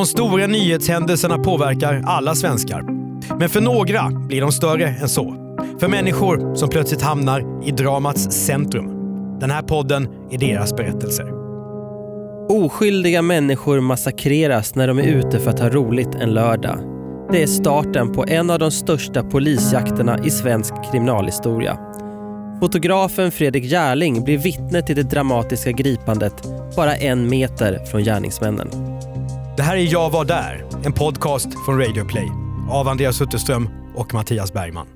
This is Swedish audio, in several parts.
De stora nyhetshändelserna påverkar alla svenskar. Men för några blir de större än så. För människor som plötsligt hamnar i dramats centrum. Den här podden är deras berättelser. Oskyldiga människor massakreras när de är ute för att ha roligt en lördag. Det är starten på en av de största polisjakterna i svensk kriminalhistoria. Fotografen Fredrik Järling blir vittne till det dramatiska gripandet bara en meter från gärningsmännen. Det här är Jag var där, en podcast från Radio Play av Andreas Utterström och Mattias Bergman.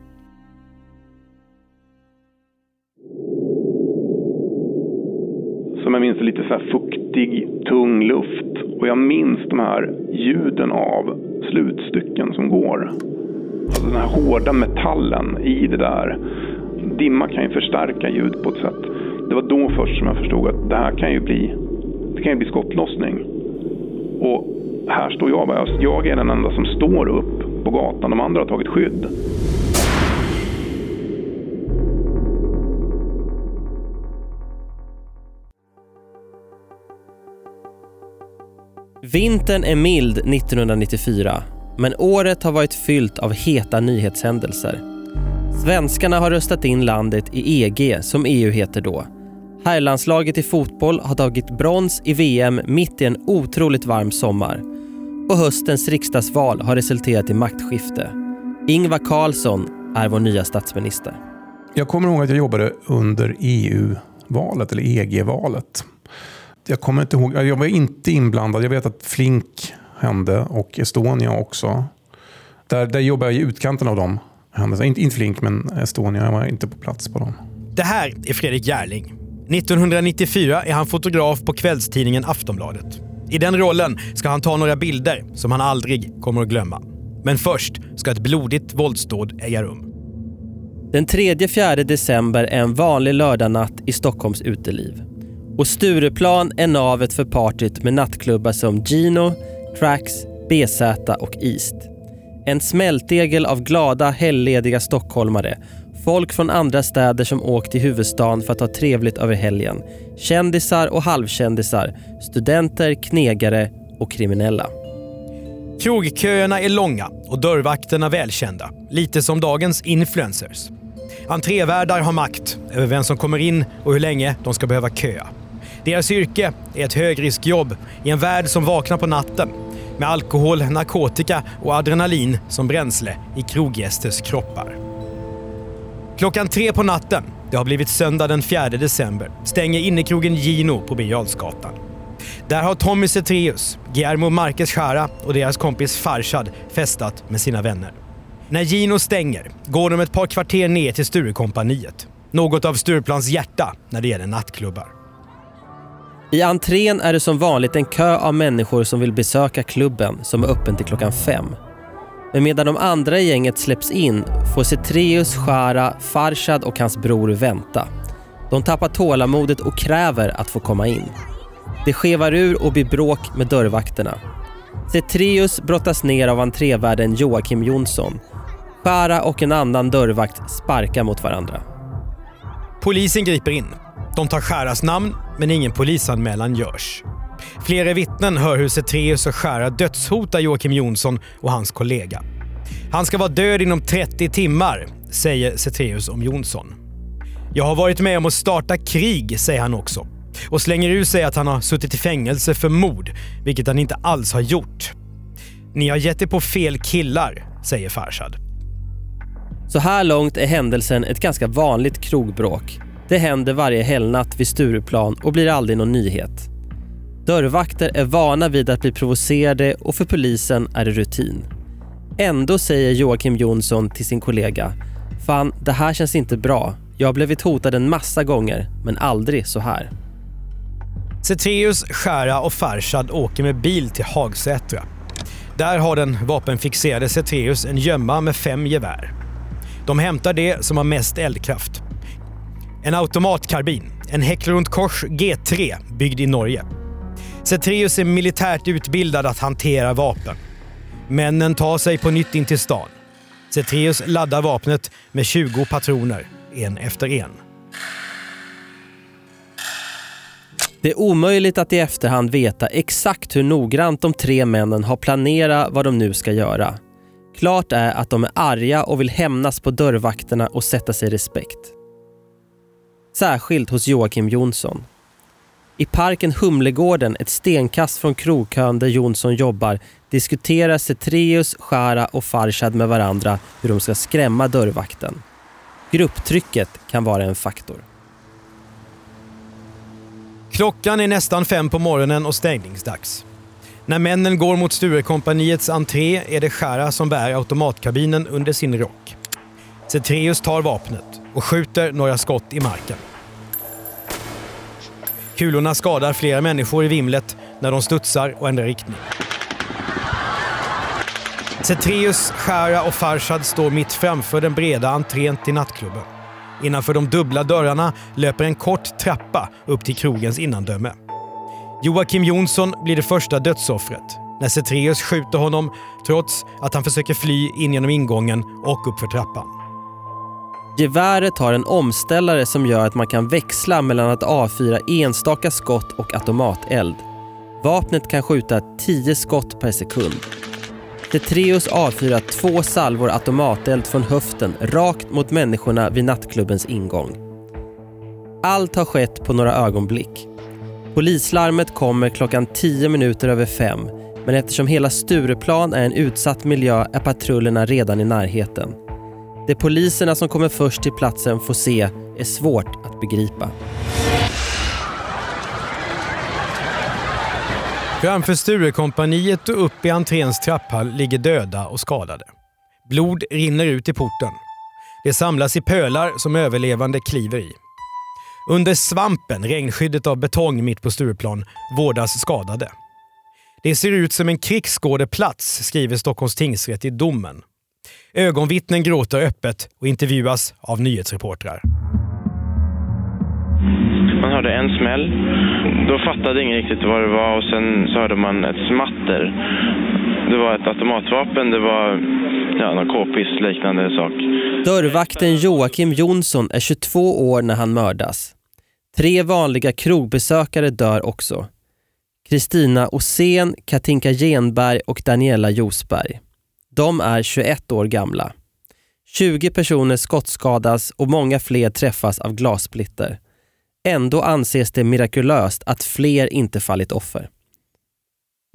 som jag minns lite så här fuktig, tung luft. Och jag minns de här ljuden av slutstycken som går. Alltså den här hårda metallen i det där. Dimma kan ju förstärka ljud på ett sätt. Det var då först som jag förstod att det här kan ju bli, det kan ju bli skottlossning. Och här står jag bara. Jag är den enda som står upp på gatan. De andra har tagit skydd. Vintern är mild 1994, men året har varit fyllt av heta nyhetshändelser. Svenskarna har röstat in landet i EG, som EU heter då. Herrlandslaget i fotboll har tagit brons i VM mitt i en otroligt varm sommar. Och höstens riksdagsval har resulterat i maktskifte. Ingvar Carlsson är vår nya statsminister. Jag kommer ihåg att jag jobbade under EU-valet, eller EG-valet. Jag kommer inte ihåg, jag var inte inblandad. Jag vet att Flink hände och Estonia också. Där, där jobbade jag i utkanten av dem. Inte, inte Flink, men Estonia. Jag var inte på plats på dem. Det här är Fredrik Järling. 1994 är han fotograf på kvällstidningen Aftonbladet. I den rollen ska han ta några bilder som han aldrig kommer att glömma. Men först ska ett blodigt våldsdåd äga rum. Den 3-4 december är en vanlig lördagnatt i Stockholms uteliv. Och Stureplan är navet för partyt med nattklubbar som Gino, Tracks, BZ och East. En smältdegel av glada, helglediga stockholmare. Folk från andra städer som åkt till huvudstaden för att ha trevligt över helgen. Kändisar och halvkändisar, studenter, knegare och kriminella. Krogköerna är långa och dörrvakterna välkända. Lite som dagens influencers. Entrévärdar har makt över vem som kommer in och hur länge de ska behöva köa. Deras yrke är ett högriskjobb i en värld som vaknar på natten med alkohol, narkotika och adrenalin som bränsle i kroggästers kroppar. Klockan tre på natten, det har blivit söndag den 4 december, stänger innekrogen Gino på Birger Där har Tommy Zethraeus, Guillermo Marquez Jara och deras kompis Farshad festat med sina vänner. När Gino stänger går de ett par kvarter ner till Sturekompaniet. Något av Stureplans hjärta när det gäller nattklubbar. I entrén är det som vanligt en kö av människor som vill besöka klubben som är öppen till klockan fem. Men medan de andra i gänget släpps in får Cetreus, Shara, Farshad och hans bror vänta. De tappar tålamodet och kräver att få komma in. Det skevar ur och blir bråk med dörrvakterna. Cetreus brottas ner av entrévärden Joakim Jonsson. Shara och en annan dörrvakt sparkar mot varandra. Polisen griper in. De tar Sharas namn, men ingen polisanmälan görs. Flera vittnen hör hur Cetreus och Skära dödshotar Joakim Jonsson och hans kollega. Han ska vara död inom 30 timmar, säger Cetreus om Jonsson. Jag har varit med om att starta krig, säger han också. Och slänger ur sig att han har suttit i fängelse för mord, vilket han inte alls har gjort. Ni har gett er på fel killar, säger Farshad. Så här långt är händelsen ett ganska vanligt krogbråk. Det händer varje helgnatt vid Stureplan och blir aldrig någon nyhet. Dörrvakter är vana vid att bli provocerade och för polisen är det rutin. Ändå säger Joakim Jonsson till sin kollega Fan, det här känns inte bra. Jag har blivit hotad en massa gånger, men aldrig så här. Cetreus, Skära och Farshad åker med bil till Hagsätra. Där har den vapenfixerade Cetreus en gömma med fem gevär. De hämtar det som har mest eldkraft. En automatkarbin, en Hägglund Kors G3 byggd i Norge. Cetreus är militärt utbildad att hantera vapen. Männen tar sig på nytt in till stan. Cetreus laddar vapnet med 20 patroner, en efter en. Det är omöjligt att i efterhand veta exakt hur noggrant de tre männen har planerat vad de nu ska göra. Klart är att de är arga och vill hämnas på dörrvakterna och sätta sig i respekt. Särskilt hos Joakim Jonsson. I parken Humlegården, ett stenkast från krogkön där Jonsson jobbar, diskuterar Cetreus, Shara och Farshad med varandra hur de ska skrämma dörrvakten. Grupptrycket kan vara en faktor. Klockan är nästan fem på morgonen och stängningsdags. När männen går mot Sturekompaniets entré är det Shara som bär automatkabinen under sin rock. Cetreus tar vapnet och skjuter några skott i marken. Kulorna skadar flera människor i vimlet när de studsar och ändrar riktning. Cetreus, Shara och Farshad står mitt framför den breda entrén till nattklubben. Innanför de dubbla dörrarna löper en kort trappa upp till krogens innandöme. Joakim Jonsson blir det första dödsoffret när Cetreus skjuter honom trots att han försöker fly in genom ingången och uppför trappan. Geväret har en omställare som gör att man kan växla mellan att avfyra enstaka skott och automateld. Vapnet kan skjuta 10 skott per sekund. Tetreus avfyrar två salvor automateld från höften rakt mot människorna vid nattklubbens ingång. Allt har skett på några ögonblick. Polislarmet kommer klockan 10 minuter över fem men eftersom hela Stureplan är en utsatt miljö är patrullerna redan i närheten. Det poliserna som kommer först till platsen får se är svårt att begripa. Framför Sturekompaniet och upp i entréns trapphall ligger döda och skadade. Blod rinner ut i porten. Det samlas i pölar som överlevande kliver i. Under svampen, regnskyddet av betong mitt på Stureplan, vårdas skadade. Det ser ut som en krigsskådeplats, skriver Stockholms tingsrätt i domen. Ögonvittnen gråter öppet och intervjuas av nyhetsreportrar. Man hörde en smäll. Då fattade ingen riktigt vad det var och sen så hörde man ett smatter. Det var ett automatvapen, det var ja, någon k-pist liknande sak. Dörrvakten Joakim Jonsson är 22 år när han mördas. Tre vanliga krogbesökare dör också. Kristina Osén, Katinka Genberg och Daniela Josberg. De är 21 år gamla. 20 personer skottskadas och många fler träffas av glassplitter. Ändå anses det mirakulöst att fler inte fallit offer.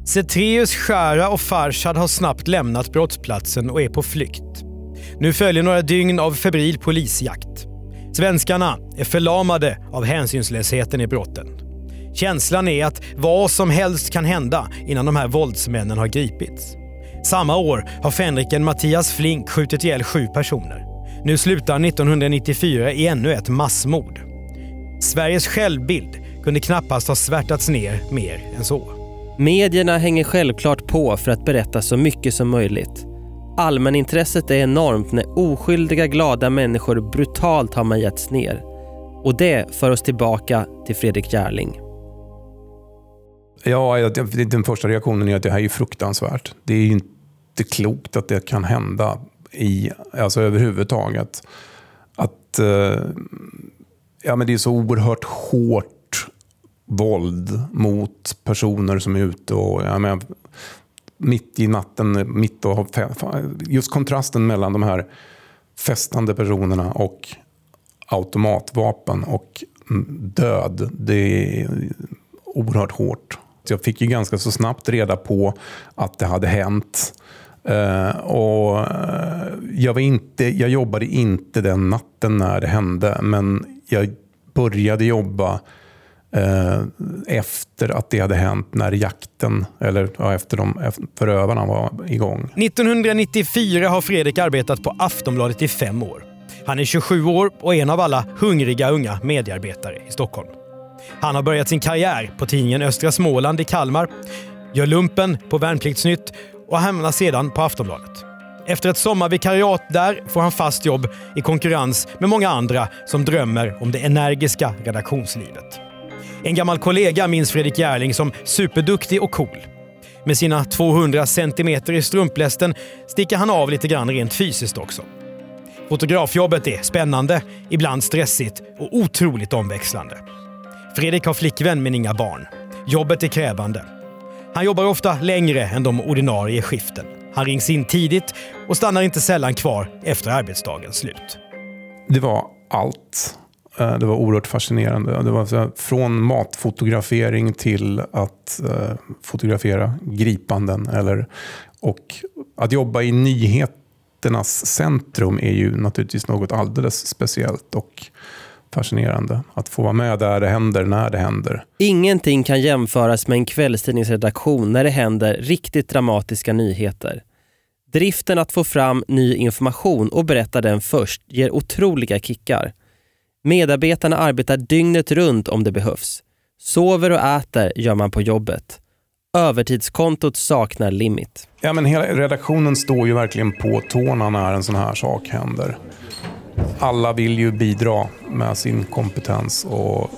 Zethraeus, Shara och Farshad har snabbt lämnat brottsplatsen och är på flykt. Nu följer några dygn av febril polisjakt. Svenskarna är förlamade av hänsynslösheten i brotten. Känslan är att vad som helst kan hända innan de här våldsmännen har gripits. Samma år har fänriken Mattias Flink skjutit ihjäl sju personer. Nu slutar 1994 i ännu ett massmord. Sveriges självbild kunde knappast ha svärtats ner mer än så. Medierna hänger självklart på för att berätta så mycket som möjligt. Allmänintresset är enormt när oskyldiga glada människor brutalt har majats ner. Och det för oss tillbaka till Fredrik Järling. Ja, den första reaktionen är att det här är fruktansvärt. Det är inte klokt att det kan hända i, alltså överhuvudtaget. Att eh, ja, men det är så oerhört hårt våld mot personer som är ute och ja, men, mitt i natten, mitt och, just kontrasten mellan de här festande personerna och automatvapen och död. Det är oerhört hårt. Jag fick ju ganska så snabbt reda på att det hade hänt. Uh, och eh, jag, var inte, jag jobbade inte den natten när det hände, men jag började jobba uh, efter att det hade hänt, när jakten, eller ja, efter de förövarna var igång. 1994 har Fredrik arbetat på Aftonbladet i fem år. Han är 27 år och en av alla hungriga unga mediearbetare i Stockholm. Han har börjat sin karriär på tidningen Östra Småland i Kalmar, gör lumpen på Värnpliktsnytt och hamnar sedan på Aftonbladet. Efter ett sommarvikariat där får han fast jobb i konkurrens med många andra som drömmer om det energiska redaktionslivet. En gammal kollega minns Fredrik Järling som superduktig och cool. Med sina 200 centimeter i strumplästen sticker han av lite grann rent fysiskt också. Fotografjobbet är spännande, ibland stressigt och otroligt omväxlande. Fredrik har flickvän men inga barn. Jobbet är krävande. Han jobbar ofta längre än de ordinarie skiften. Han rings in tidigt och stannar inte sällan kvar efter arbetsdagens slut. Det var allt. Eh, det var oerhört fascinerande. Det var från matfotografering till att eh, fotografera gripanden. Eller, och att jobba i nyheternas centrum är ju naturligtvis något alldeles speciellt och fascinerande. Att få vara med där det händer, när det händer. Ingenting kan jämföras med en kvällstidningsredaktion när det händer riktigt dramatiska nyheter. Driften att få fram ny information och berätta den först ger otroliga kickar. Medarbetarna arbetar dygnet runt om det behövs. Sover och äter gör man på jobbet. Övertidskontot saknar limit. Ja, men hela redaktionen står ju verkligen på tårna när en sån här sak händer. Alla vill ju bidra med sin kompetens och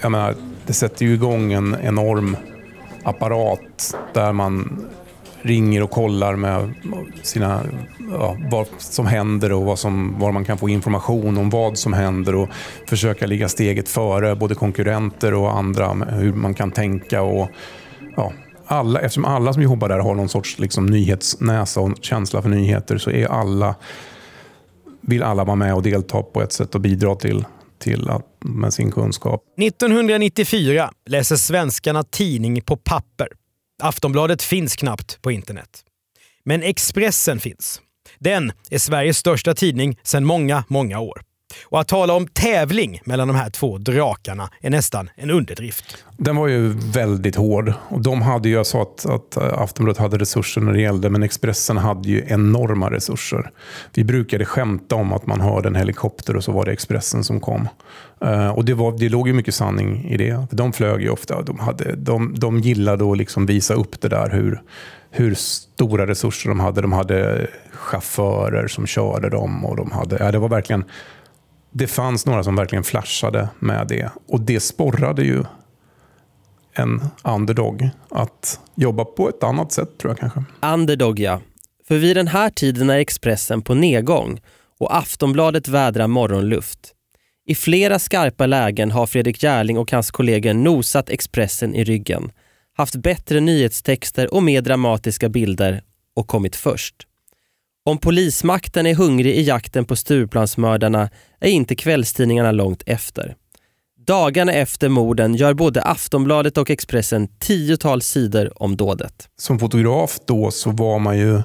jag menar, det sätter ju igång en enorm apparat där man ringer och kollar med sina, ja, vad som händer och vad som, var man kan få information om vad som händer och försöka ligga steget före både konkurrenter och andra, hur man kan tänka och ja, alla, eftersom alla som jobbar där har någon sorts liksom, nyhetsnäsa och känsla för nyheter så är alla, vill alla vara med och delta på ett sätt och bidra till, till att, med sin kunskap. 1994 läser svenskarna tidning på papper. Aftonbladet finns knappt på internet. Men Expressen finns. Den är Sveriges största tidning sedan många, många år. Och att tala om tävling mellan de här två drakarna är nästan en underdrift. Den var ju väldigt hård. Och de hade ju, jag sa att, att eh, Aftonbladet hade resurser när det gällde, men Expressen hade ju enorma resurser. Vi brukade skämta om att man hörde en helikopter och så var det Expressen som kom. Uh, och det, var, det låg ju mycket sanning i det. För de flög ju ofta. De, hade, de, de gillade att liksom visa upp det där hur, hur stora resurser de hade. De hade chaufförer som körde dem. Och de hade, ja, det var verkligen det fanns några som verkligen flashade med det. Och det sporrade ju en underdog att jobba på ett annat sätt tror jag kanske. Underdog ja. För vid den här tiden är Expressen på nedgång och Aftonbladet vädrar morgonluft. I flera skarpa lägen har Fredrik Järling och hans kollegor nosat Expressen i ryggen, haft bättre nyhetstexter och mer dramatiska bilder och kommit först. Om polismakten är hungrig i jakten på Stureplansmördarna är inte kvällstidningarna långt efter. Dagarna efter morden gör både Aftonbladet och Expressen tiotals sidor om dådet. Som fotograf då så var man ju...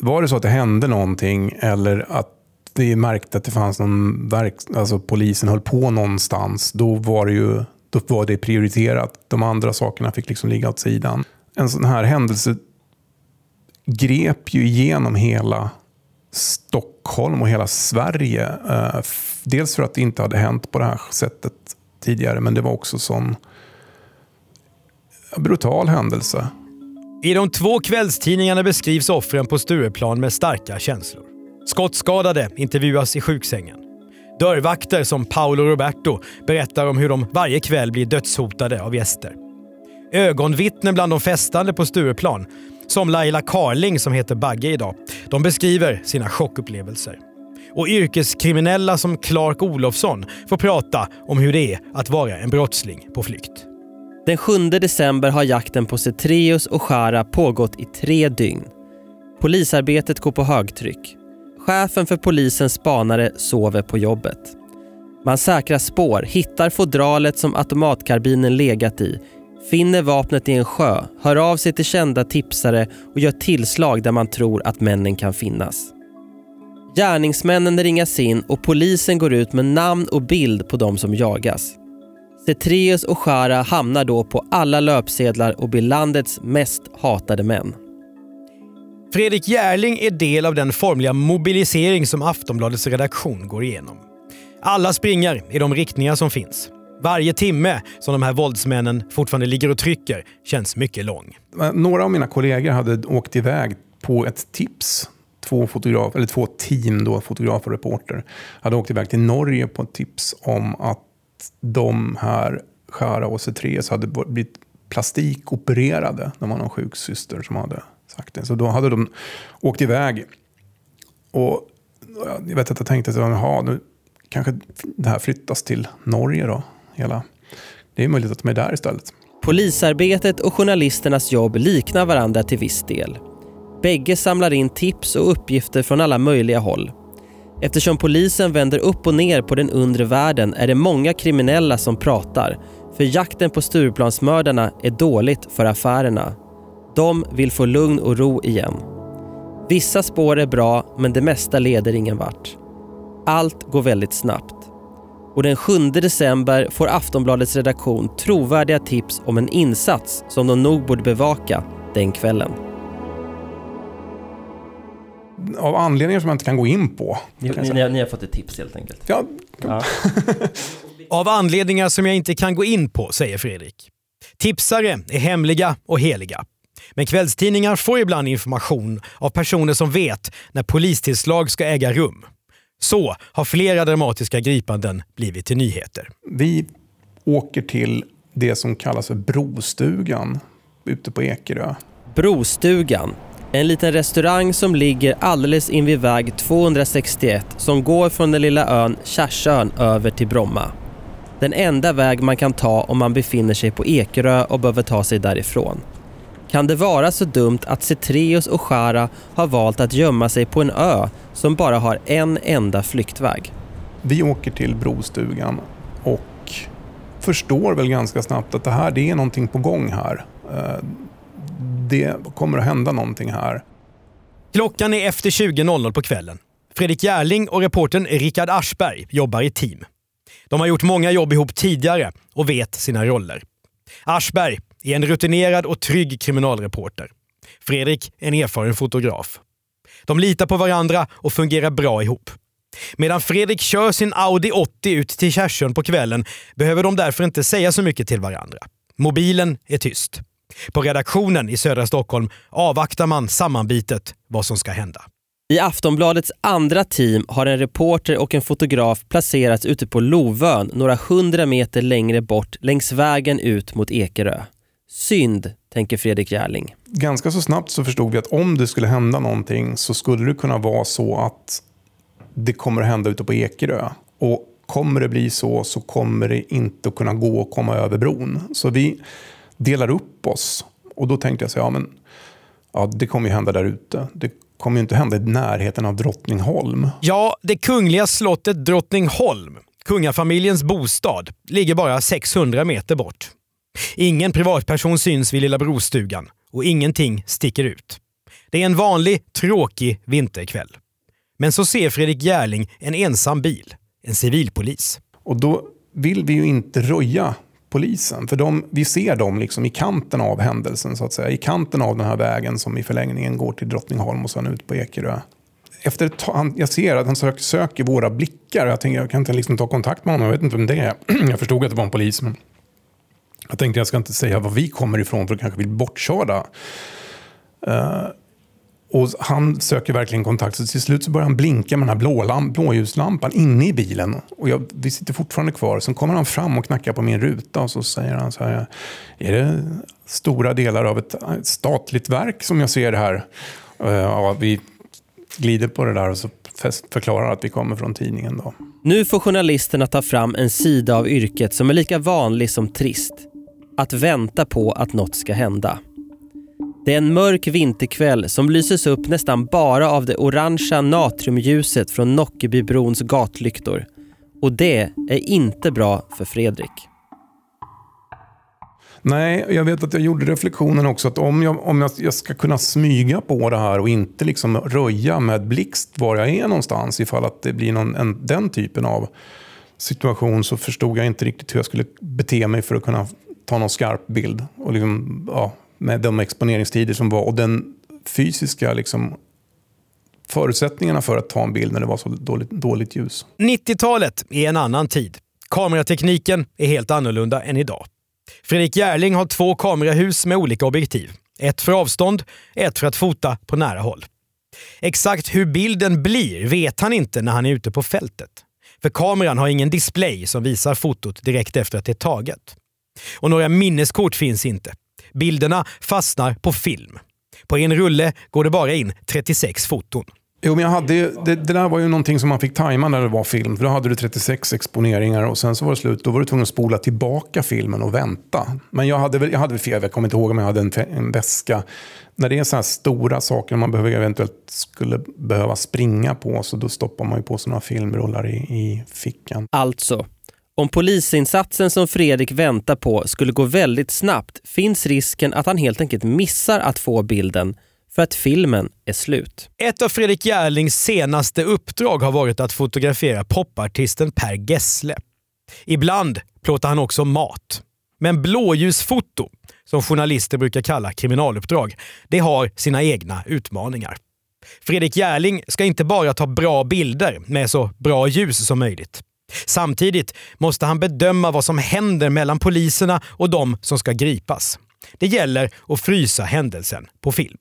Var det så att det hände någonting eller att det märkte att det fanns någon verk, alltså polisen höll på någonstans, då var det ju då var det prioriterat. De andra sakerna fick liksom ligga åt sidan. En sån här händelse grep ju igenom hela Stockholm och hela Sverige. Eh, dels för att det inte hade hänt på det här sättet tidigare, men det var också sån brutal händelse. I de två kvällstidningarna beskrivs offren på Stureplan med starka känslor. Skottskadade intervjuas i sjuksängen. Dörrvakter som Paolo Roberto berättar om hur de varje kväll blir dödshotade av gäster. Ögonvittnen bland de festande på Stureplan, som Laila Carling som heter Bagge idag, de beskriver sina chockupplevelser. Och yrkeskriminella som Clark Olofsson får prata om hur det är att vara en brottsling på flykt. Den 7 december har jakten på Cetreus och Shara pågått i tre dygn. Polisarbetet går på högtryck. Chefen för polisens spanare sover på jobbet. Man säkrar spår, hittar fodralet som automatkarbinen legat i, finner vapnet i en sjö, hör av sig till kända tipsare och gör tillslag där man tror att männen kan finnas. Gärningsmännen ringas in och polisen går ut med namn och bild på de som jagas. Cetreus och Shara hamnar då på alla löpsedlar och blir landets mest hatade män. Fredrik Järling är del av den formliga mobilisering som Aftonbladets redaktion går igenom. Alla springer i de riktningar som finns. Varje timme som de här våldsmännen fortfarande ligger och trycker känns mycket lång. Några av mina kollegor hade åkt iväg på ett tips. Två, fotograf, eller två team, då, fotograf och reporter, hade åkt iväg till Norge på ett tips om att de här Skära och Cetreus hade blivit plastikopererade. Det var någon sjuksyster som hade sagt det. Så då hade de åkt iväg. Och jag vet att jag tänkte att nu kanske det här flyttas till Norge då. Hela. Det är möjligt att de är där istället. Polisarbetet och journalisternas jobb liknar varandra till viss del. Bägge samlar in tips och uppgifter från alla möjliga håll. Eftersom polisen vänder upp och ner på den undre världen är det många kriminella som pratar. För jakten på Stureplansmördarna är dåligt för affärerna. De vill få lugn och ro igen. Vissa spår är bra, men det mesta leder ingen vart. Allt går väldigt snabbt. Och den 7 december får Aftonbladets redaktion trovärdiga tips om en insats som de nog borde bevaka den kvällen. Av anledningar som jag inte kan gå in på. Ni, ni, ni har fått ett tips helt enkelt? Ja. ja. Av anledningar som jag inte kan gå in på, säger Fredrik. Tipsare är hemliga och heliga. Men kvällstidningar får ibland information av personer som vet när polistillslag ska äga rum. Så har flera dramatiska gripanden blivit till nyheter. Vi åker till det som kallas för Brostugan ute på Ekerö. Brostugan, en liten restaurang som ligger alldeles invid väg 261 som går från den lilla ön Kärsön över till Bromma. Den enda väg man kan ta om man befinner sig på Ekerö och behöver ta sig därifrån. Kan det vara så dumt att Cetreus och Shara har valt att gömma sig på en ö som bara har en enda flyktväg? Vi åker till Brostugan och förstår väl ganska snabbt att det här det är någonting på gång här. Eh, det kommer att hända någonting här. Klockan är efter 20.00 på kvällen. Fredrik Järling och reportern Rickard Aschberg jobbar i team. De har gjort många jobb ihop tidigare och vet sina roller. Aschberg är en rutinerad och trygg kriminalreporter. Fredrik en erfaren fotograf. De litar på varandra och fungerar bra ihop. Medan Fredrik kör sin Audi 80 ut till Kärsön på kvällen behöver de därför inte säga så mycket till varandra. Mobilen är tyst. På redaktionen i södra Stockholm avvaktar man sammanbitet vad som ska hända. I Aftonbladets andra team har en reporter och en fotograf placerats ute på Lovön några hundra meter längre bort längs vägen ut mot Ekerö. Synd, tänker Fredrik Järling. Ganska så snabbt så förstod vi att om det skulle hända någonting så skulle det kunna vara så att det kommer att hända ute på Ekerö. Och kommer det bli så så kommer det inte att kunna gå att komma över bron. Så vi delar upp oss. Och då tänkte jag så ja men ja, det kommer ju hända där ute. Det kommer ju inte hända i närheten av Drottningholm. Ja, det kungliga slottet Drottningholm, kungafamiljens bostad, ligger bara 600 meter bort. Ingen privatperson syns vid Lilla Brostugan och ingenting sticker ut. Det är en vanlig, tråkig vinterkväll. Men så ser Fredrik Järling en ensam bil, en civilpolis. Och då vill vi ju inte röja polisen. För de, vi ser dem liksom i kanten av händelsen, så att säga. I kanten av den här vägen som i förlängningen går till Drottningholm och sen ut på Ekerö. Efter ett tag, jag ser att han söker, söker våra blickar. Jag tänker, jag kan inte liksom ta kontakt med honom. Jag vet inte vem det är. Jag förstod att det var en polis. Men jag tänkte jag ska inte säga var vi kommer ifrån för att kanske vill bortkörda. Uh, och han söker verkligen kontakt. Så till slut så börjar han blinka med den här blå blåljuslampan inne i bilen. Och jag, vi sitter fortfarande kvar. Sen kommer han fram och knackar på min ruta och så säger han så här. Är det stora delar av ett, ett statligt verk som jag ser här? Uh, ja, vi glider på det där och så förklarar att vi kommer från tidningen. Då. Nu får journalisterna ta fram en sida av yrket som är lika vanlig som trist. Att vänta på att något ska hända. Det är en mörk vinterkväll som lyses upp nästan bara av det orangea natriumljuset från Nockebybrons gatlyktor. Och det är inte bra för Fredrik. Nej, jag vet att jag gjorde reflektionen också att om jag, om jag, jag ska kunna smyga på det här och inte liksom röja med blixt var jag är någonstans ifall att det blir någon, en, den typen av situation så förstod jag inte riktigt hur jag skulle bete mig för att kunna ta någon skarp bild. Och liksom, ja, med de exponeringstider som var och den fysiska liksom, förutsättningarna för att ta en bild när det var så dåligt, dåligt ljus. 90-talet är en annan tid. Kameratekniken är helt annorlunda än idag. Fredrik Järling har två kamerahus med olika objektiv. Ett för avstånd, ett för att fota på nära håll. Exakt hur bilden blir vet han inte när han är ute på fältet. För kameran har ingen display som visar fotot direkt efter att det är taget. Och några minneskort finns inte. Bilderna fastnar på film. På en rulle går det bara in 36 foton. Jo, men jag hade, det, det där var ju någonting som man fick tajma när det var film. För då hade du 36 exponeringar och sen så var det slut. Då var du tvungen att spola tillbaka filmen och vänta. Men jag hade väl, jag hade väl fel, jag kommer inte ihåg om jag hade en, en väska. När det är så här stora saker man behöver, eventuellt skulle behöva springa på så då stoppar man ju på sådana filmrullar i, i fickan. Alltså, om polisinsatsen som Fredrik väntar på skulle gå väldigt snabbt finns risken att han helt enkelt missar att få bilden för att filmen är slut. Ett av Fredrik Järlings senaste uppdrag har varit att fotografera popartisten Per Gessle. Ibland plåtar han också mat. Men blåljusfoto, som journalister brukar kalla kriminaluppdrag, det har sina egna utmaningar. Fredrik Järling ska inte bara ta bra bilder med så bra ljus som möjligt. Samtidigt måste han bedöma vad som händer mellan poliserna och de som ska gripas. Det gäller att frysa händelsen på film.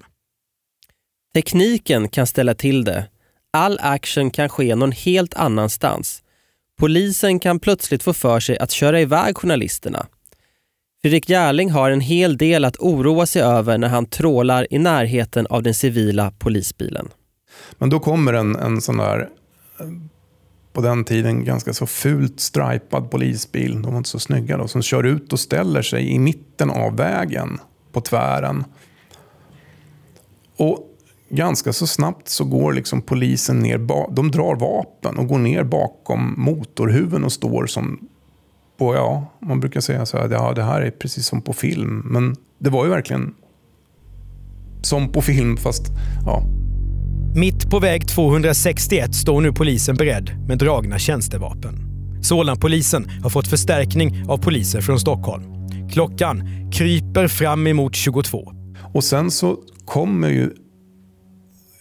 Tekniken kan ställa till det. All action kan ske någon helt annanstans. Polisen kan plötsligt få för sig att köra iväg journalisterna. Fredrik Järling har en hel del att oroa sig över när han trålar i närheten av den civila polisbilen. Men då kommer en, en sån där, på den tiden ganska så fult stripad polisbil, de var inte så snygga då, som kör ut och ställer sig i mitten av vägen på tvären. Och ganska så snabbt så går liksom polisen ner, de drar vapen och går ner bakom motorhuven och står som på, ja, man brukar säga så här, ja det här är precis som på film. Men det var ju verkligen som på film fast, ja. Mitt på väg 261 står nu polisen beredd med dragna tjänstevapen. Solnapolisen har fått förstärkning av poliser från Stockholm. Klockan kryper fram emot 22. Och sen så kommer ju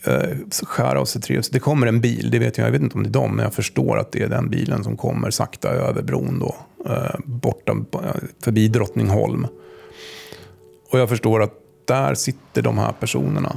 eh, skära av sig tre. Det kommer en bil, det vet jag, jag vet inte om det är dem, men jag förstår att det är den bilen som kommer sakta över bron då. Eh, borta eh, förbi Drottningholm. Och jag förstår att där sitter de här personerna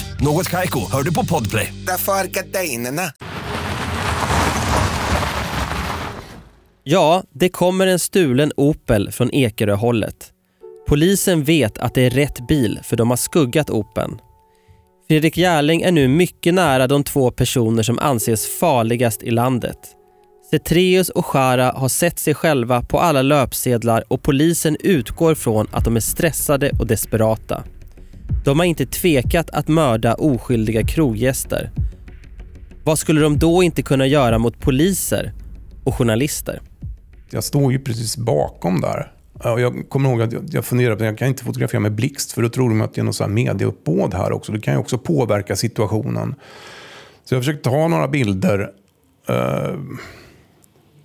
Något Kaiko, hör du på Podplay. Därför är gardinerna. Ja, det kommer en stulen Opel från Ekeröhållet. Polisen vet att det är rätt bil för de har skuggat Open. Fredrik Järling är nu mycket nära de två personer som anses farligast i landet. Cetreus och Schara har sett sig själva på alla löpsedlar och polisen utgår från att de är stressade och desperata. De har inte tvekat att mörda oskyldiga kroggäster. Vad skulle de då inte kunna göra mot poliser och journalister? Jag står ju precis bakom där. Jag kommer ihåg att jag funderade på att jag kan inte fotografera med blixt för då tror de att det är något medieuppbåd här också. Det kan ju också påverka situationen. Så jag försökte ta några bilder eh,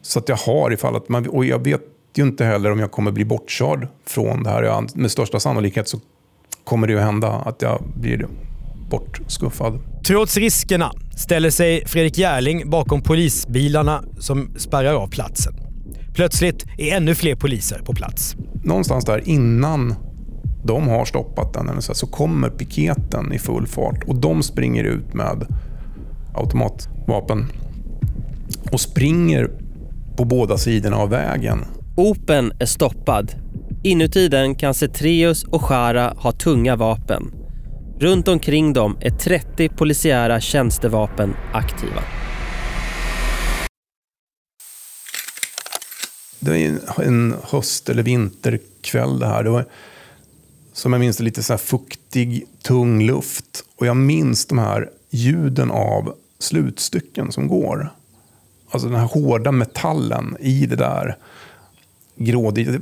så att jag har ifall att man, och jag vet ju inte heller om jag kommer bli bortkörd från det här. Med största sannolikhet så kommer det ju hända att jag blir bortskuffad. Trots riskerna ställer sig Fredrik Järling bakom polisbilarna som spärrar av platsen. Plötsligt är ännu fler poliser på plats. Någonstans där innan de har stoppat den så kommer piketen i full fart och de springer ut med automatvapen och springer på båda sidorna av vägen. Open är stoppad. Inuti den kan Cetreus och Shara ha tunga vapen. Runt omkring dem är 30 polisiära tjänstevapen aktiva. Det var en höst eller vinterkväll det här. Det var, som jag minns det, lite så här fuktig, tung luft. Och jag minns de här ljuden av slutstycken som går. Alltså den här hårda metallen i det där grådig.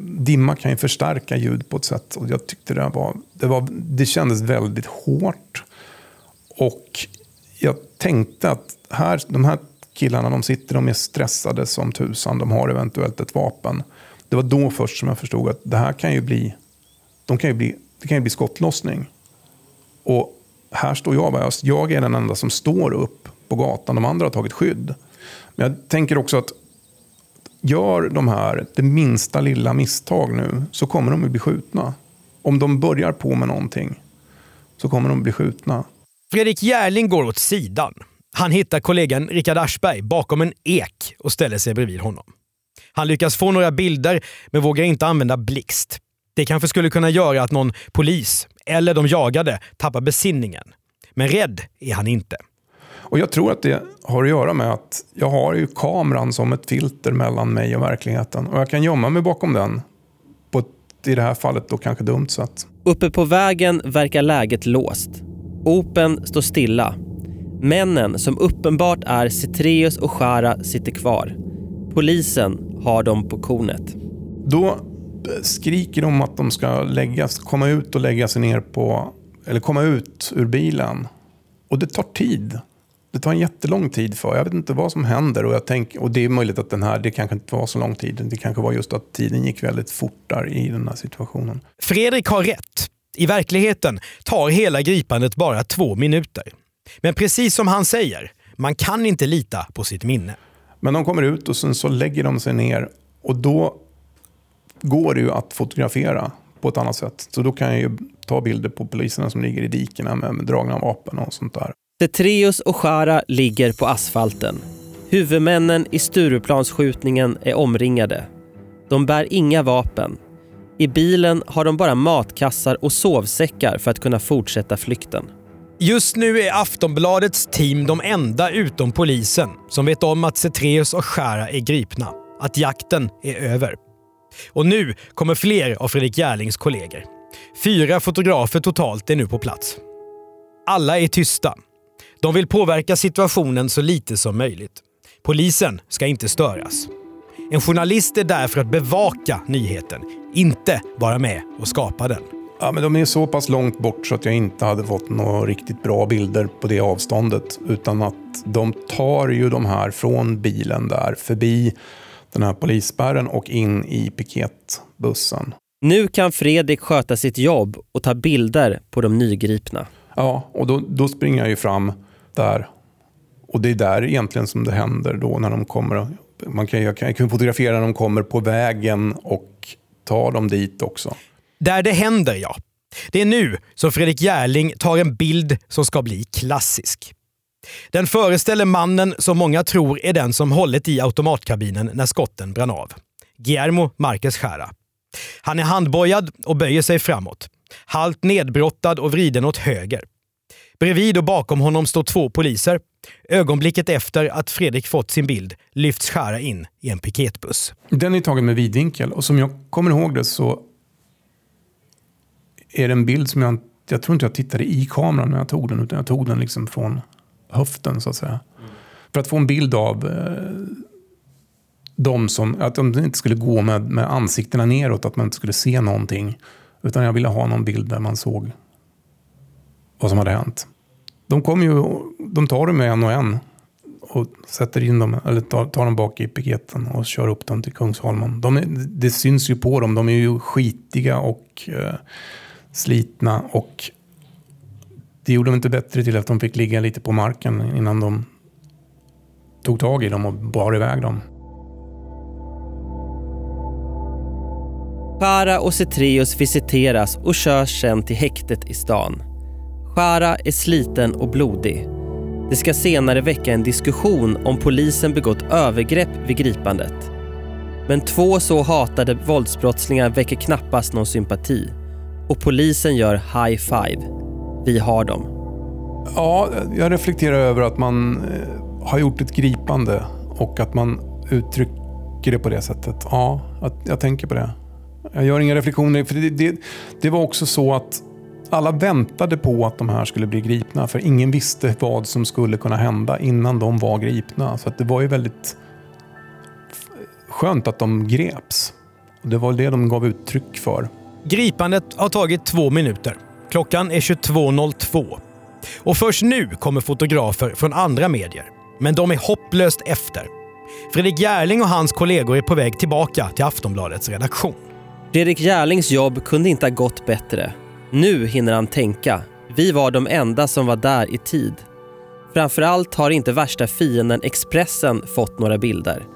Dimma kan ju förstärka ljud på ett sätt. Och jag tyckte det, var, det, var, det kändes väldigt hårt. Och jag tänkte att här, de här killarna de sitter, de är stressade som tusan. De har eventuellt ett vapen. Det var då först som jag förstod att det här kan ju bli, de kan ju bli, det kan ju bli skottlossning. Och här står jag. Jag är den enda som står upp på gatan. De andra har tagit skydd. Men jag tänker också att gör de här det minsta lilla misstag nu så kommer de att bli skjutna. Om de börjar på med någonting så kommer de att bli skjutna. Fredrik Järling går åt sidan. Han hittar kollegan Richard Aschberg bakom en ek och ställer sig bredvid honom. Han lyckas få några bilder men vågar inte använda blixt. Det kanske skulle kunna göra att någon polis, eller de jagade, tappar besinningen. Men rädd är han inte. Och Jag tror att det har att göra med att jag har ju kameran som ett filter mellan mig och verkligheten. Och jag kan gömma mig bakom den på ett, i det här fallet då kanske dumt sätt. Uppe på vägen verkar läget låst. Open står stilla. Männen som uppenbart är Cetreus och Shara sitter kvar. Polisen har dem på kornet. Då skriker de att de ska läggas, komma ut och lägga sig ner på, eller komma ut ur bilen. Och det tar tid. Det tar en jättelång tid för. Jag vet inte vad som händer och, jag tänk, och det är möjligt att den här, det kanske inte var så lång tid. Det kanske var just att tiden gick väldigt fort där i den här situationen. Fredrik har rätt. I verkligheten tar hela gripandet bara två minuter. Men precis som han säger, man kan inte lita på sitt minne. Men de kommer ut och sen så lägger de sig ner och då går det ju att fotografera på ett annat sätt. Så då kan jag ju ta bilder på poliserna som ligger i dikena med, med dragna vapen och sånt där. Tetreus och Shara ligger på asfalten. Huvudmännen i Stureplansskjutningen är omringade. De bär inga vapen. I bilen har de bara matkassar och sovsäckar för att kunna fortsätta flykten. Just nu är Aftonbladets team de enda utom polisen som vet om att Cetreus och Skära är gripna. Att jakten är över. Och nu kommer fler av Fredrik Järlings kollegor. Fyra fotografer totalt är nu på plats. Alla är tysta. De vill påverka situationen så lite som möjligt. Polisen ska inte störas. En journalist är där för att bevaka nyheten, inte vara med och skapa den. Ja, men de är så pass långt bort så att jag inte hade fått några riktigt bra bilder på det avståndet. Utan att de tar ju de här från bilen där förbi den här polisspärren och in i piketbussen. Nu kan Fredrik sköta sitt jobb och ta bilder på de nygripna. Ja, och då, då springer jag ju fram där. Och det är där egentligen som det händer då när de kommer. Man kan, jag, kan, jag kan fotografera när de kommer på vägen och ta dem dit också. Där det händer, ja. Det är nu som Fredrik Järling tar en bild som ska bli klassisk. Den föreställer mannen som många tror är den som hållit i automatkabinen när skotten brann av. Guillermo Marquez Jara. Han är handbojad och böjer sig framåt. Halt nedbrottad och vriden åt höger. Bredvid och bakom honom står två poliser. Ögonblicket efter att Fredrik fått sin bild lyfts Shara in i en piketbuss. Den är tagen med vidvinkel och som jag kommer ihåg det så är det en bild som jag, jag tror inte jag tittade i kameran när jag tog den utan jag tog den liksom från höften så att säga. Mm. För att få en bild av eh, de som, att de inte skulle gå med, med ansiktena neråt, att man inte skulle se någonting. Utan jag ville ha någon bild där man såg vad som hade hänt. De, kom ju, de tar dem en och en och sätter in dem, eller tar, tar dem bak i piketen och kör upp dem till Kungsholmen. De är, det syns ju på dem, de är ju skitiga och eh, slitna och det gjorde de inte bättre till att de fick ligga lite på marken innan de tog tag i dem och bar iväg dem. Para och Cetreus visiteras och körs sen till häktet i stan. Shara är sliten och blodig. Det ska senare väcka en diskussion om polisen begått övergrepp vid gripandet. Men två så hatade våldsbrottslingar väcker knappast någon sympati. Och polisen gör high five. Vi har dem. Ja, jag reflekterar över att man eh, har gjort ett gripande och att man uttrycker det på det sättet. Ja, att jag tänker på det. Jag gör inga reflektioner. För det, det, det var också så att alla väntade på att de här skulle bli gripna för ingen visste vad som skulle kunna hända innan de var gripna. Så det var ju väldigt skönt att de greps. Och det var det de gav uttryck för. Gripandet har tagit två minuter. Klockan är 22.02. Och först nu kommer fotografer från andra medier. Men de är hopplöst efter. Fredrik Järling och hans kollegor är på väg tillbaka till Aftonbladets redaktion. Fredrik Järlings jobb kunde inte ha gått bättre. Nu hinner han tänka. Vi var de enda som var där i tid. Framförallt har inte värsta fienden Expressen fått några bilder.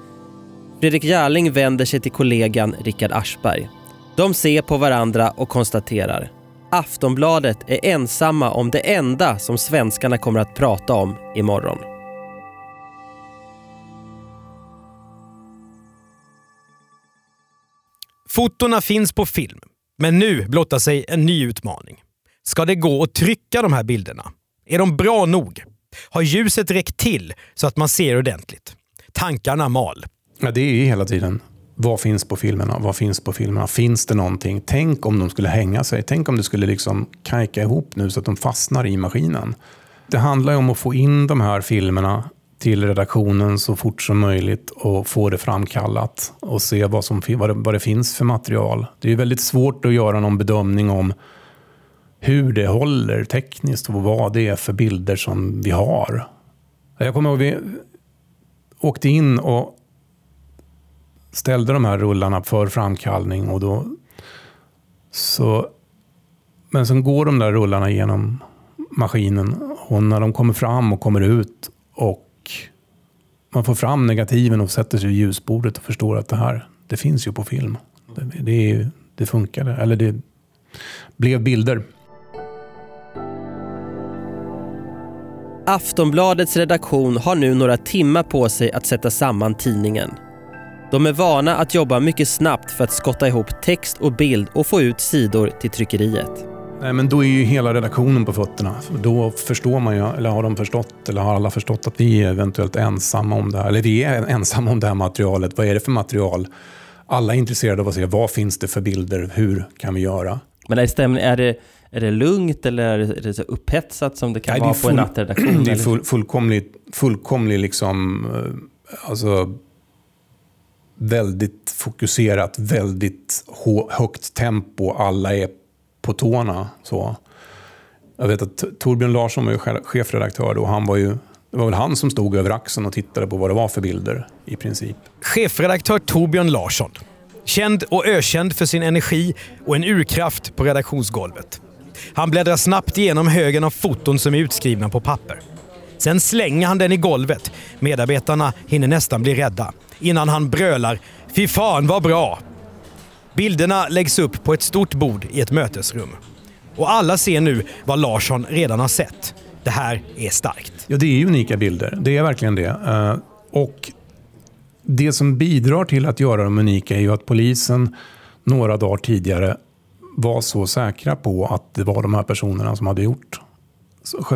Fredrik Järling vänder sig till kollegan Rickard Aschberg. De ser på varandra och konstaterar. Aftonbladet är ensamma om det enda som svenskarna kommer att prata om imorgon. Fotona finns på film, men nu blottar sig en ny utmaning. Ska det gå att trycka de här bilderna? Är de bra nog? Har ljuset räckt till så att man ser ordentligt? Tankarna mal. Ja, det är ju hela tiden. Vad finns på filmerna? Vad finns på filmerna? Finns det någonting? Tänk om de skulle hänga sig. Tänk om det skulle liksom kajka ihop nu så att de fastnar i maskinen. Det handlar ju om att få in de här filmerna till redaktionen så fort som möjligt och få det framkallat och se vad, som, vad, det, vad det finns för material. Det är väldigt svårt att göra någon bedömning om hur det håller tekniskt och vad det är för bilder som vi har. Jag kommer ihåg vi åkte in och ställde de här rullarna för framkallning och då så men sen går de där rullarna genom maskinen och när de kommer fram och kommer ut och man får fram negativen och sätter sig vid ljusbordet och förstår att det här, det finns ju på film. Det, det, det funkade, eller det blev bilder. Aftonbladets redaktion har nu några timmar på sig att sätta samman tidningen. De är vana att jobba mycket snabbt för att skotta ihop text och bild och få ut sidor till tryckeriet. Nej, men då är ju hela redaktionen på fötterna. Då förstår man ju, eller har de förstått, eller har alla förstått att vi är eventuellt ensamma om det här. Eller vi är ensamma om det här materialet. Vad är det för material? Alla är intresserade av att se vad finns det för bilder? Hur kan vi göra? Men är, stämning, är, det, är det lugnt eller är det så upphetsat som det kan Nej, vara full, på en nattredaktion? Det är full, fullkomligt, fullkomligt liksom, eh, alltså, väldigt fokuserat, väldigt högt tempo. Alla är på tårna. Så. Jag vet att Torbjörn Larsson var ju chefredaktör då. Han var ju, det var väl han som stod över axeln och tittade på vad det var för bilder i princip. Chefredaktör Torbjörn Larsson. Känd och ökänd för sin energi och en urkraft på redaktionsgolvet. Han bläddrar snabbt igenom högen av foton som är utskrivna på papper. Sen slänger han den i golvet. Medarbetarna hinner nästan bli rädda innan han brölar “Fy fan vad bra!” Bilderna läggs upp på ett stort bord i ett mötesrum. Och alla ser nu vad Larsson redan har sett. Det här är starkt. Ja, det är unika bilder. Det är verkligen det. Eh, och det som bidrar till att göra dem unika är ju att polisen några dagar tidigare var så säkra på att det var de här personerna som hade gjort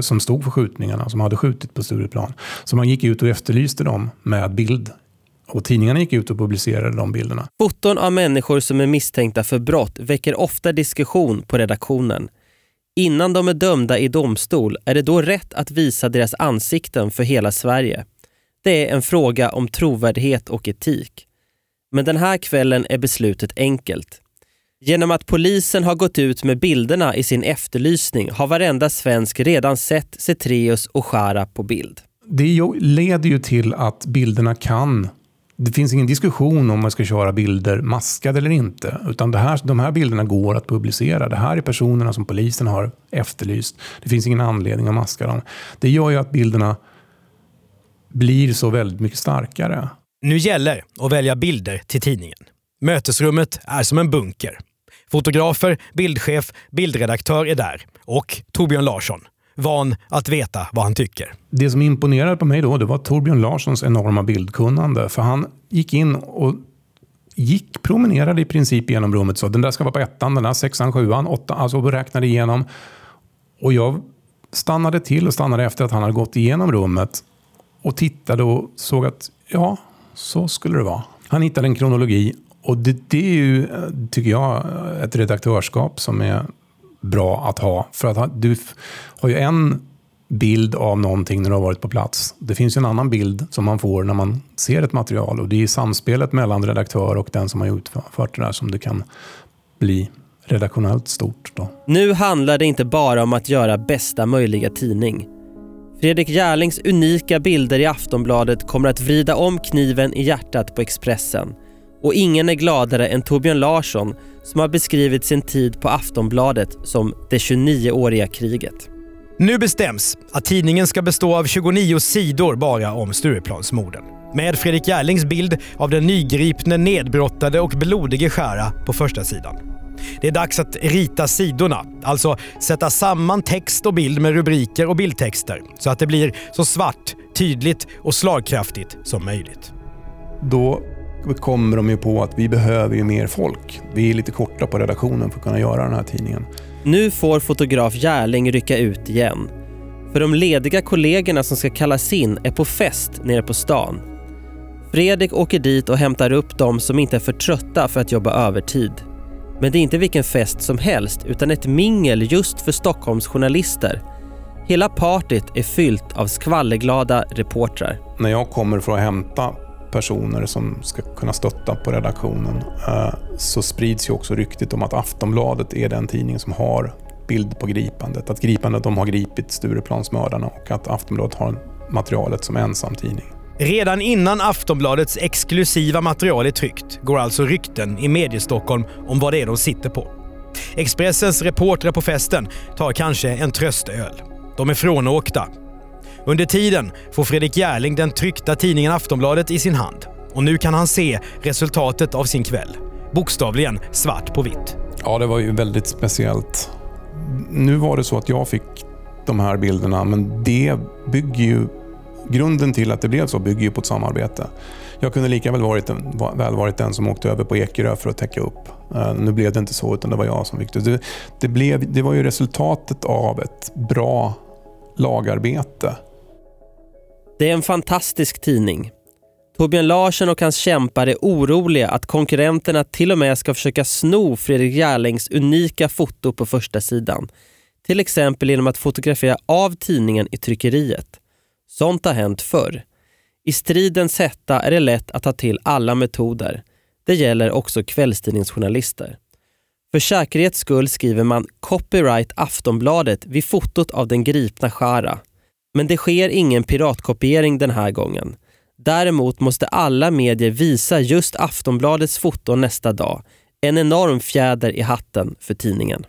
som stod för skjutningarna, som hade skjutit på Stureplan. Så man gick ut och efterlyste dem med bild och tidningarna gick ut och publicerade de bilderna. Foton av människor som är misstänkta för brott väcker ofta diskussion på redaktionen. Innan de är dömda i domstol är det då rätt att visa deras ansikten för hela Sverige. Det är en fråga om trovärdighet och etik. Men den här kvällen är beslutet enkelt. Genom att polisen har gått ut med bilderna i sin efterlysning har varenda svensk redan sett Cetreus och Schara på bild. Det leder ju till att bilderna kan det finns ingen diskussion om man ska köra bilder maskade eller inte. Utan det här, de här bilderna går att publicera. Det här är personerna som polisen har efterlyst. Det finns ingen anledning att maska dem. Det gör ju att bilderna blir så väldigt mycket starkare. Nu gäller att välja bilder till tidningen. Mötesrummet är som en bunker. Fotografer, bildchef, bildredaktör är där och Torbjörn Larsson, van att veta vad han tycker. Det som imponerade på mig då det var Torbjörn Larssons enorma bildkunnande. För han gick in och gick, promenerade i princip genom rummet. Så den där ska vara på ettan, den där sexan, sjuan, åttan. Alltså räknade igenom. Och jag stannade till och stannade efter att han hade gått igenom rummet. Och tittade och såg att ja, så skulle det vara. Han hittade en kronologi. Och det, det är ju, eh, tycker jag, ett redaktörskap som är bra att ha. För att du har ju en bild av någonting när du har varit på plats. Det finns ju en annan bild som man får när man ser ett material och det är samspelet mellan redaktör och den som har utfört det där som det kan bli redaktionellt stort. Då. Nu handlar det inte bara om att göra bästa möjliga tidning. Fredrik Järlings unika bilder i Aftonbladet kommer att vrida om kniven i hjärtat på Expressen. Och ingen är gladare än Torbjörn Larsson som har beskrivit sin tid på Aftonbladet som det 29-åriga kriget. Nu bestäms att tidningen ska bestå av 29 sidor bara om Stureplansmorden. Med Fredrik Järlings bild av den nygripne, nedbrottade och blodige Skära på första sidan. Det är dags att rita sidorna, alltså sätta samman text och bild med rubriker och bildtexter så att det blir så svart, tydligt och slagkraftigt som möjligt. Då kommer de ju på att vi behöver ju mer folk. Vi är lite korta på redaktionen för att kunna göra den här tidningen. Nu får fotograf Järling rycka ut igen. För de lediga kollegorna som ska kallas in är på fest nere på stan. Fredrik åker dit och hämtar upp de som inte är för trötta för att jobba övertid. Men det är inte vilken fest som helst utan ett mingel just för Stockholms journalister. Hela partyt är fyllt av skvallerglada reportrar. När jag kommer för att hämta personer som ska kunna stötta på redaktionen eh, så sprids ju också ryktet om att Aftonbladet är den tidning som har bild på gripandet. Att gripandet de har gripit Stureplansmördarna och att Aftonbladet har materialet som ensam tidning. Redan innan Aftonbladets exklusiva material är tryckt går alltså rykten i Mediestockholm om vad det är de sitter på. Expressens reportrar på festen tar kanske en tröstöl. De är frånåkta. Under tiden får Fredrik Järling den tryckta tidningen Aftonbladet i sin hand. Och nu kan han se resultatet av sin kväll. Bokstavligen svart på vitt. Ja, det var ju väldigt speciellt. Nu var det så att jag fick de här bilderna, men det bygger ju grunden till att det blev så bygger ju på ett samarbete. Jag kunde lika väl varit, väl varit den som åkte över på Ekerö för att täcka upp. Uh, nu blev det inte så, utan det var jag som fick det. Det, det, blev, det var ju resultatet av ett bra lagarbete. Det är en fantastisk tidning. Torbjörn Larsson och hans kämpar är oroliga att konkurrenterna till och med ska försöka sno Fredrik Järlings unika foto på första sidan. Till exempel genom att fotografera av tidningen i tryckeriet. Sånt har hänt förr. I stridens hetta är det lätt att ta till alla metoder. Det gäller också kvällstidningsjournalister. För säkerhets skull skriver man “Copyright Aftonbladet” vid fotot av den gripna Shara. Men det sker ingen piratkopiering den här gången. Däremot måste alla medier visa just Aftonbladets foto nästa dag. En enorm fjäder i hatten för tidningen.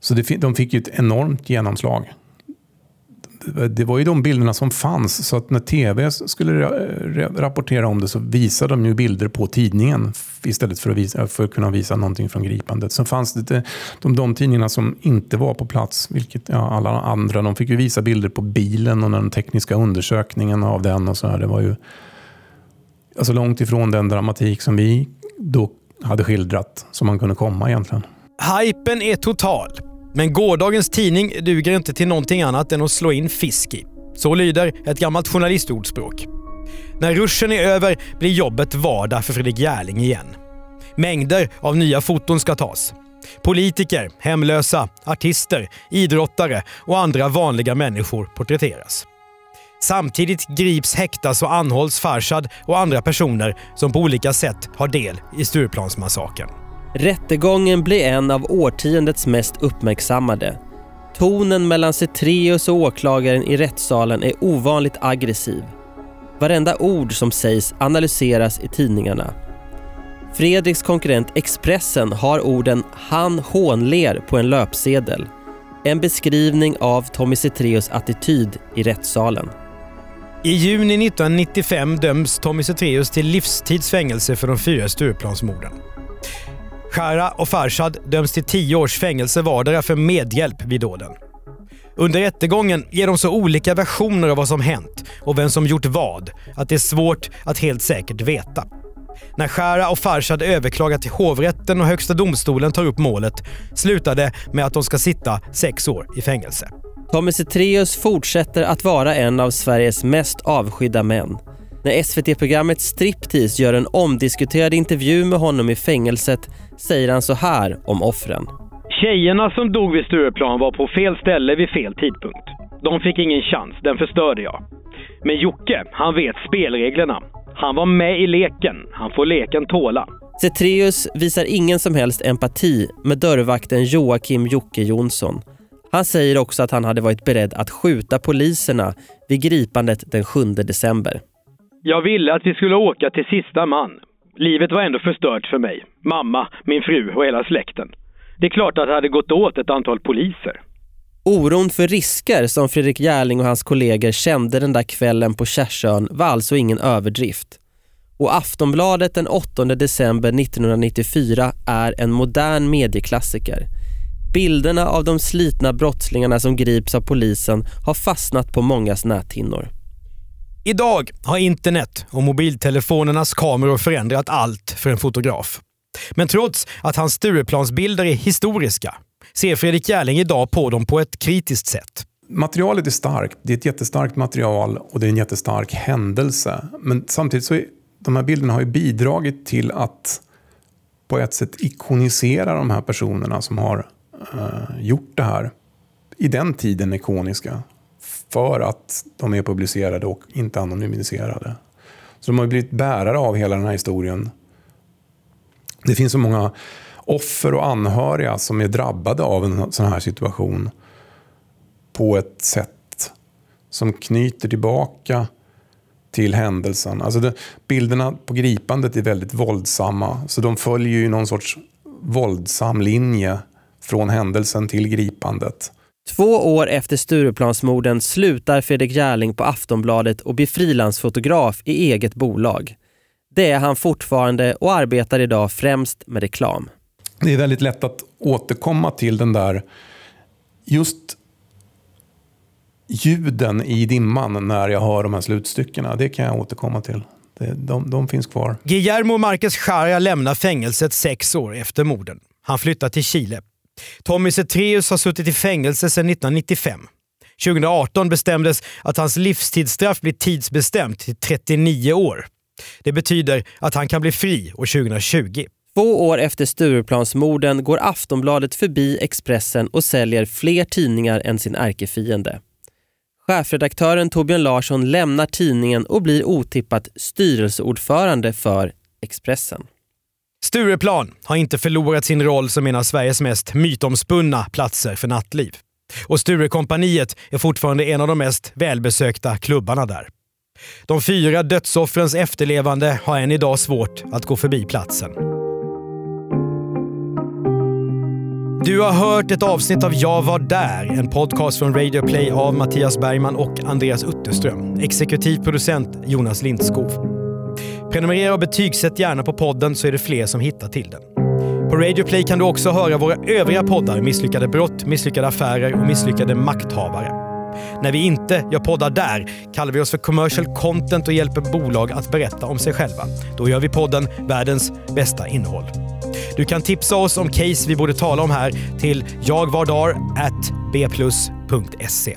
Så det, de fick ju ett enormt genomslag det var ju de bilderna som fanns. Så att när tv skulle eh, rapportera om det så visade de ju bilder på tidningen istället för att, visa, för att kunna visa någonting från gripandet. Sen fanns det de, de tidningarna som inte var på plats, vilket ja, alla andra, de fick ju visa bilder på bilen och den tekniska undersökningen av den. och så här. Det var ju alltså långt ifrån den dramatik som vi då hade skildrat som man kunde komma egentligen. Hypen är total. Men gårdagens tidning duger inte till någonting annat än att slå in fisk i. Så lyder ett gammalt journalistordspråk. När ruschen är över blir jobbet vardag för Fredrik Järling igen. Mängder av nya foton ska tas. Politiker, hemlösa, artister, idrottare och andra vanliga människor porträtteras. Samtidigt grips, häktas och anhålls Farshad och andra personer som på olika sätt har del i Stureplansmassakern. Rättegången blir en av årtiondets mest uppmärksammade. Tonen mellan Cetreus och åklagaren i rättssalen är ovanligt aggressiv. Varenda ord som sägs analyseras i tidningarna. Fredriks konkurrent Expressen har orden “han hånler” på en löpsedel. En beskrivning av Tommy Cetreus attityd i rättssalen. I juni 1995 döms Tommy Cetreus till livstidsfängelse för de fyra Stureplansmorden. Shara och Farshad döms till tio års fängelse vardera för medhjälp vid dåden. Under rättegången ger de så olika versioner av vad som hänt och vem som gjort vad att det är svårt att helt säkert veta. När Shara och Farshad överklagar till hovrätten och Högsta domstolen tar upp målet slutar det med att de ska sitta sex år i fängelse. Tommy Zethraeus fortsätter att vara en av Sveriges mest avskydda män. När SVT-programmet Striptease gör en omdiskuterad intervju med honom i fängelset säger han så här om offren. Tjejerna som dog vid Stureplan var på fel ställe vid fel tidpunkt. de fick ingen chans. Den förstörde jag. Men Jocke, han vet spelreglerna. Han var med i leken. Han får leken tåla. Cetreus visar ingen som helst empati med dörrvakten Joakim Jocke Jonsson. Han säger också att han hade varit beredd att skjuta poliserna vid gripandet den 7 december. Jag ville att vi skulle åka till sista man. Livet var ändå förstört för mig, mamma, min fru och hela släkten. Det är klart att det hade gått åt ett antal poliser. Oron för risker som Fredrik Järling och hans kollegor kände den där kvällen på Kärsön var alltså ingen överdrift. Och Aftonbladet den 8 december 1994 är en modern medieklassiker. Bilderna av de slitna brottslingarna som grips av polisen har fastnat på mångas näthinnor. Idag har internet och mobiltelefonernas kameror förändrat allt för en fotograf. Men trots att hans Stureplansbilder är historiska ser Fredrik Järling idag på dem på ett kritiskt sätt. Materialet är starkt. Det är ett jättestarkt material och det är en jättestark händelse. Men samtidigt så är de här bilderna har ju bidragit till att på ett sätt ikonisera de här personerna som har eh, gjort det här. I den tiden ikoniska. För att de är publicerade och inte anonymiserade. Så de har blivit bärare av hela den här historien. Det finns så många offer och anhöriga som är drabbade av en sån här situation på ett sätt som knyter tillbaka till händelsen. Alltså det, bilderna på gripandet är väldigt våldsamma, så de följer ju någon sorts våldsam linje från händelsen till gripandet. Två år efter Stureplansmorden slutar Fredrik Järling på Aftonbladet och blir frilansfotograf i eget bolag. Det är han fortfarande och arbetar idag främst med reklam. Det är väldigt lätt att återkomma till den där just ljuden i dimman när jag hör de här slutstyckena. Det kan jag återkomma till. de, de finns kvar. Guillermo Marquez Charia lämnar fängelset sex år efter morden. Han flyttar till Chile. Tommy Zethraeus har suttit i fängelse sedan 1995. 2018 bestämdes att hans livstidsstraff blir tidsbestämt till 39 år. Det betyder att han kan bli fri år 2020. Två år efter Stureplansmorden går Aftonbladet förbi Expressen och säljer fler tidningar än sin ärkefiende. Chefredaktören Torbjörn Larsson lämnar tidningen och blir otippat styrelseordförande för Expressen. Stureplan har inte förlorat sin roll som en av Sveriges mest mytomspunna platser för nattliv. Och Sturekompaniet är fortfarande en av de mest välbesökta klubbarna där. De fyra dödsoffrens efterlevande har än idag svårt att gå förbi platsen. Du har hört ett avsnitt av Jag var där, en podcast från Radio Play av Mattias Bergman och Andreas Utterström. Exekutiv producent Jonas Lindskov. Prenumerera och betygsätt gärna på podden så är det fler som hittar till den. På Radio Play kan du också höra våra övriga poddar Misslyckade brott, Misslyckade affärer och Misslyckade makthavare. När vi inte gör poddar där kallar vi oss för commercial content och hjälper bolag att berätta om sig själva. Då gör vi podden Världens bästa innehåll. Du kan tipsa oss om case vi borde tala om här till jagvardar@bplus.se.